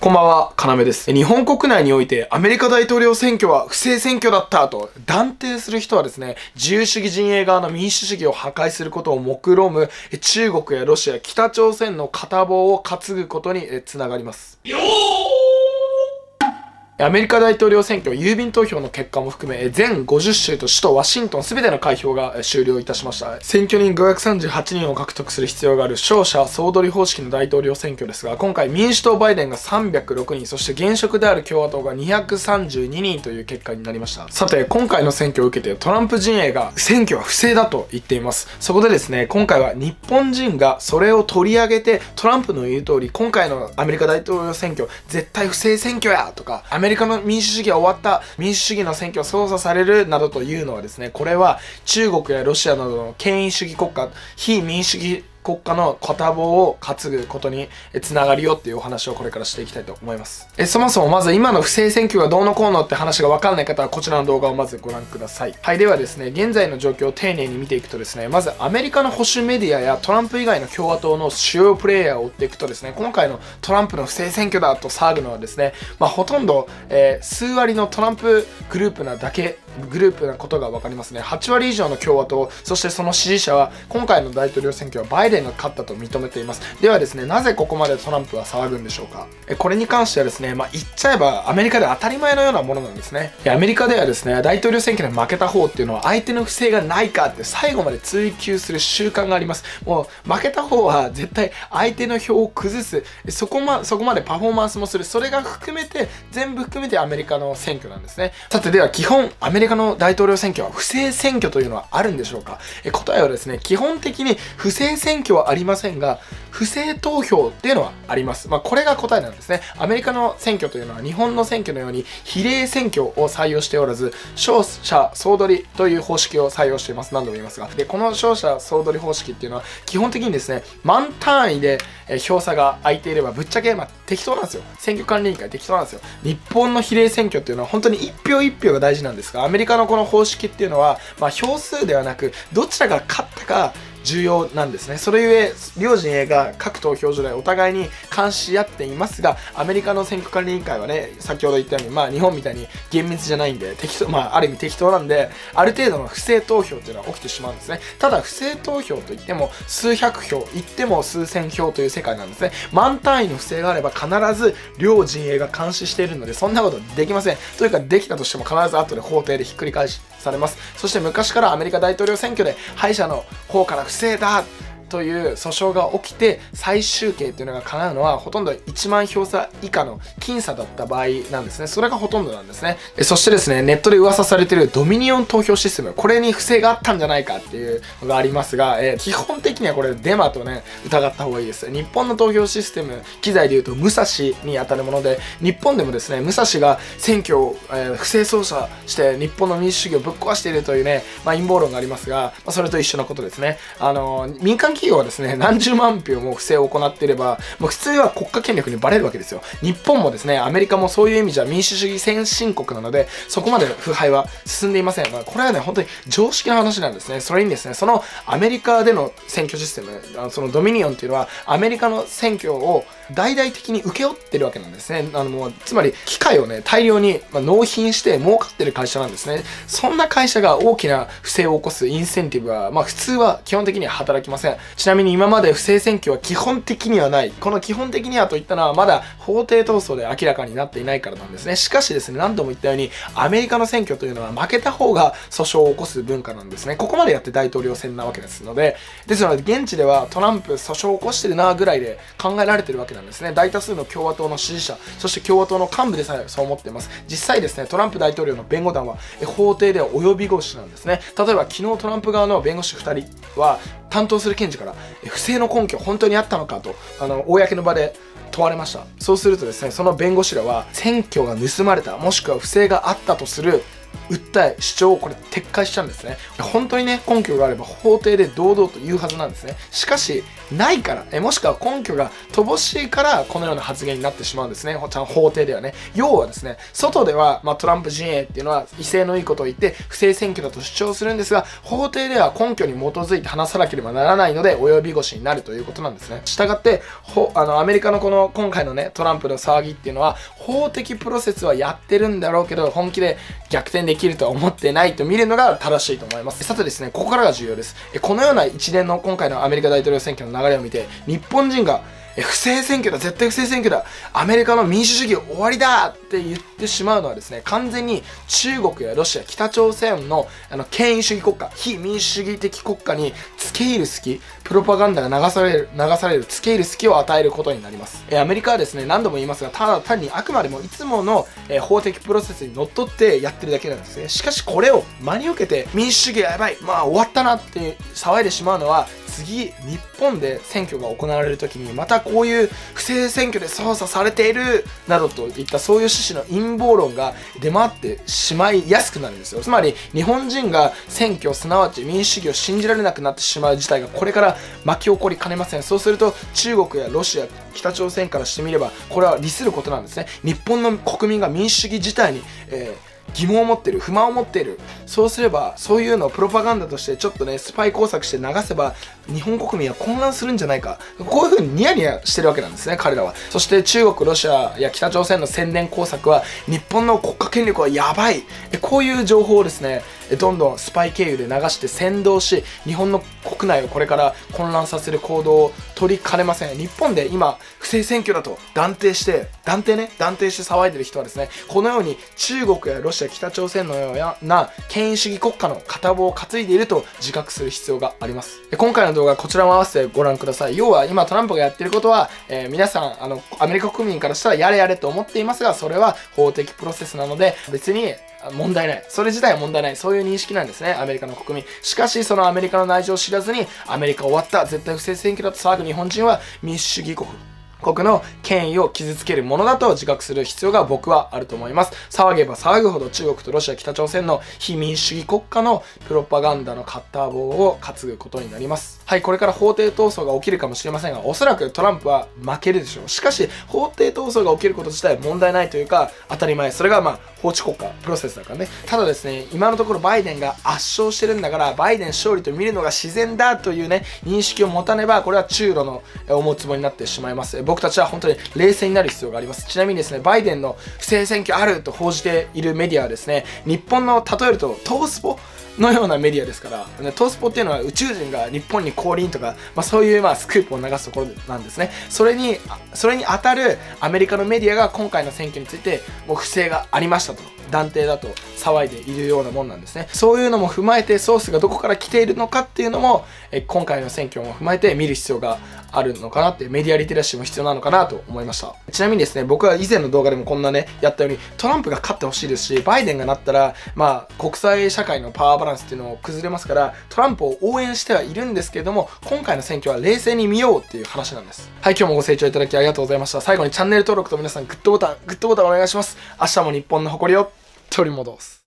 こんばんは、かなめです。日本国内においてアメリカ大統領選挙は不正選挙だったと断定する人はですね、自由主義陣営側の民主主義を破壊することを目論む中国やロシア、北朝鮮の片棒を担ぐことにつながります。アメリカ大統領選挙郵便投票の結果も含め全50州と首都ワシントン全ての開票が終了いたしました。選挙人538人を獲得する必要がある勝者総取り方式の大統領選挙ですが今回民主党バイデンが306人そして現職である共和党が232人という結果になりました。さて今回の選挙を受けてトランプ陣営が選挙は不正だと言っています。そこでですね今回は日本人がそれを取り上げてトランプの言う通り今回のアメリカ大統領選挙絶対不正選挙やとかアメメリカの民主主義は終わった、民主主義の選挙を操作されるなどというのはですね、これは中国やロシアなどの権威主義国家、非民主主義国家の片棒を担ぐことにつながるよっていうお話をこれからしていきたいと思います。えそもそもまず今の不正選挙がどうのこうのって話がわかんない方はこちらの動画をまずご覧ください。はい、ではですね、現在の状況を丁寧に見ていくとですね、まずアメリカの保守メディアやトランプ以外の共和党の主要プレイヤーを追っていくとですね、今回のトランプの不正選挙だと騒ぐのはですね、まあ、ほとんど、えー、数割のトランプグループなだけグループなことが分かりますね。8割以上の共和党そしてその支持者は今回の大統領選挙はバイデンが勝ったと認めています。ではですねなぜここまでトランプは騒ぐんでしょうか。これに関してはですねまあ言っちゃえばアメリカで当たり前のようなものなんですね。アメリカではですね大統領選挙で負けた方っていうのは相手の不正がないかって最後まで追求する習慣があります。もう負けた方は絶対相手の票を崩す。そこまそこまでパフォーマンスもする。それが含めて全部含めてアメリカの選挙なんですね。さてでは基本アメリカメリカの大統領選挙は不正選挙というのはあるんでしょうか？え答えはですね、基本的に不正選挙はありませんが、不正投票っていうのはあります。まあ、これが答えなんですね。アメリカの選挙というのは日本の選挙のように比例選挙を採用しておらず、勝者総取りという方式を採用しています。何度も言いますが。で、この勝者総取り方式っていうのは基本的にですね、満単位で票差が空いていればぶっちゃけ、まあ、適当なんですよ。選挙管理委員会適当なんですよ。日本の比例選挙っていうのは本当に1票1票が大事なんですが、アメメリカのこの方式っていうのは、まあ、票数ではなく、どちらが勝ったか、重要なんですね。それゆえ、両陣営が各投票所でお互いに監視し合っていますが、アメリカの選挙管理委員会はね、先ほど言ったように、まあ日本みたいに厳密じゃないんで、適当、まあある意味適当なんで、ある程度の不正投票っていうのは起きてしまうんですね。ただ不正投票といっても、数百票、言っても数千票という世界なんですね。満単位の不正があれば必ず両陣営が監視しているので、そんなことできません。というか、できたとしても必ず後で法廷でひっくり返しされます。そして昔からアメリカ大統領選挙で敗者の方から不正だという訴訟が起きて最終形っていうのが叶うのはほとんど1万票差以下の僅差だった場合なんですね。それがほとんどなんですねそしてですねネットで噂されてるドミニオン投票システムこれに不正があったんじゃないかっていうのがありますが、え、基本的にはこれデマとね疑った方がいいです。日本の投票システム機材でいうと武蔵に当たるもので日本でもですね武蔵が選挙を、えー、不正操作して日本の民主主義をぶっ壊しているというね、まあ、陰謀論がありますが、まあ、それと一緒のことですね。あのー、民間企業はですね、何十万票も不正を行っていれば、もう普通は国家権力にバレるわけですよ。日本もですね、アメリカもそういう意味じゃ民主主義先進国なので、そこまで腐敗は進んでいません。ま、これはね、本当に常識の話なんですね。それにですね、そのアメリカでの選挙システム、そのドミニオンっていうのは、アメリカの選挙を大々的に請け負ってるわけなんですね。あのもう、つまり機械をね、大量に、ま納品して儲かってる会社なんですね。そんな会社が大きな不正を起こすインセンティブは、まあ普通は基本的には働きません。ちなみにに今まで不正選挙は基本的にはない。この基本的にはといったのはまだ法廷闘争で明らかになっていないからなんですね。しかしですね、何度も言ったようにアメリカの選挙というのは負けた方が訴訟を起こす文化なんですね。ここまでやって大統領選なわけですので、ですので現地ではトランプ訴訟を起こしてるなぐらいで考えられてるわけなんですなんですね。大多数の共和党の支持者、そして共和党の幹部でさえそう思っています。実際ですね、トランプ大統領の弁護団は法廷では及び腰なんですね。例えば昨日トランプ側の弁護士2人は担当する検事から不正の根拠本当にあったのかとあの公の場で問われましたそうするとですねその弁護士らは選挙が盗まれたもしくは不正があったとする訴え主張をこれ撤回しちゃうんですね。本当にね根拠があれば法廷で堂々と言うはずなんですね。しかしないからえもしくは根拠が乏しいからこのような発言になってしまうんですね。ちゃん法廷ではね。要はですね外では、まあ、トランプ陣営っていうのは威勢のいいことを言って不正選挙だと主張するんですが法廷では根拠に基づいて話さなければならないので及び腰になるということなんですね。したがってほあのアメリカのこの今回のねトランプの騒ぎっていうのは法的プロセスはやってるんだろうけど本気で逆転できるとは思ってないと見るのが正しいと思います。さてですねここからが重要です。このような一連の今回のアメリカ大統領選挙の流れを見て日本人が不正選挙だ絶対不正選挙だ。アメリカの民主主義終わりだって言ってしまうのはですね完全に中国やロシア北朝鮮のあの権威主義国家非民主主義的国家に付け入る隙プロパガンダが流される流される付け入る隙を与えることになります。えアメリカはですね何度も言いますがただ単にあくまでもいつものえ法的プロセスにのっとってやってるだけなんですね。しかしこれを真に受けて民主主義はやばいまあ終わったなって騒いでしまうのは次日本で選挙が行われる時にまたこういう不正選挙で操作されているなどといったそういう趣旨の陰謀論が出回ってしまいやすくなるんですよ。つまり日本人が選挙すなわち民主主義を信じられなくなってしまう事態がこれから巻き起こりかねません。そうすると中国やロシア北朝鮮からしてみればこれは利することなんですね。日本の国民が民主主義自体に、えー疑問を持ってる不満を持ってる。そうすればそういうのをプロパガンダとしてちょっとねスパイ工作して流せば日本国民は混乱するんじゃないか。こういうふうにニヤニヤしてるわけなんですね彼らは。そして中国ロシアや北朝鮮の宣伝工作は日本の国家権力はやばい。こういう情報をですねどんどんスパイ経由で流して先導し日本の国内をこれから混乱させる行動を取りかねません。日本で今不正選挙だと断定して断定ね断定して騒いでる人はですねこのように中国やロシア北朝鮮のような権威主義国家の片棒を担いでいると自覚する必要があります。今回の動画こちらも合わせてご覧ください。要は今トランプがやってることは、えー、皆さんあのアメリカ国民からしたらやれやれと思っていますがそれは法的プロセスなので別に問題ない。それ自体は問題ない。そういう認識なんですね。アメリカの国民。しかし、そのアメリカの内情を知らずに、アメリカ終わった。絶対不正選挙だと騒ぐ日本人は民主主義国。国の権威を傷つけるものだと自覚する必要が僕はあると思います。騒げば騒ぐほど中国とロシア、北朝鮮の非民主主義国家のプロパガンダのカッター棒を担ぐことになります。はい、これから法廷闘争が起きるかもしれませんが、おそらくトランプは負けるでしょう。しかし、法廷闘争が起きること自体は問題ないというか、当たり前。それがまあ、法治国家、プロセスだからね。ただですね、今のところバイデンが圧勝してるんだから、バイデン勝利と見るのが自然だというね、認識を持たねば、これは中ロの思うつぼになってしまいます。僕たちは本当に冷静になる必要があります。ちなみにですね、バイデンの不正選挙あると報じているメディアはですね、日本の例えるとトースポのようなメディアですから、ね、トースポっていうのは宇宙人が日本に降臨とか、まあ、そういうまあスクープを流すところなんですね。それに、それに当たるアメリカのメディアが今回の選挙について、もう不正がありましたと。断定だと騒いでいるようなもんなんですね。そういうのも踏まえてソースがどこから来ているのかっていうのも、え今回の選挙も踏まえて見る必要があるのかなってメディアリテラシーも必要なのかなと思いました。ちなみにですね、僕は以前の動画でもこんなね、やったようにトランプが勝ってほしいですし、バイデンがなったら、まあ国際社会のパワーバランスっていうのを崩れますから、トランプを応援してはいるんですけれども、今回の選挙は冷静に見ようっていう話なんです。はい、今日もご清聴いただきありがとうございました。最後にチャンネル登録と皆さんグッドボタン、グッドボタンお願いします。明日も日本の誇りを取り戻す。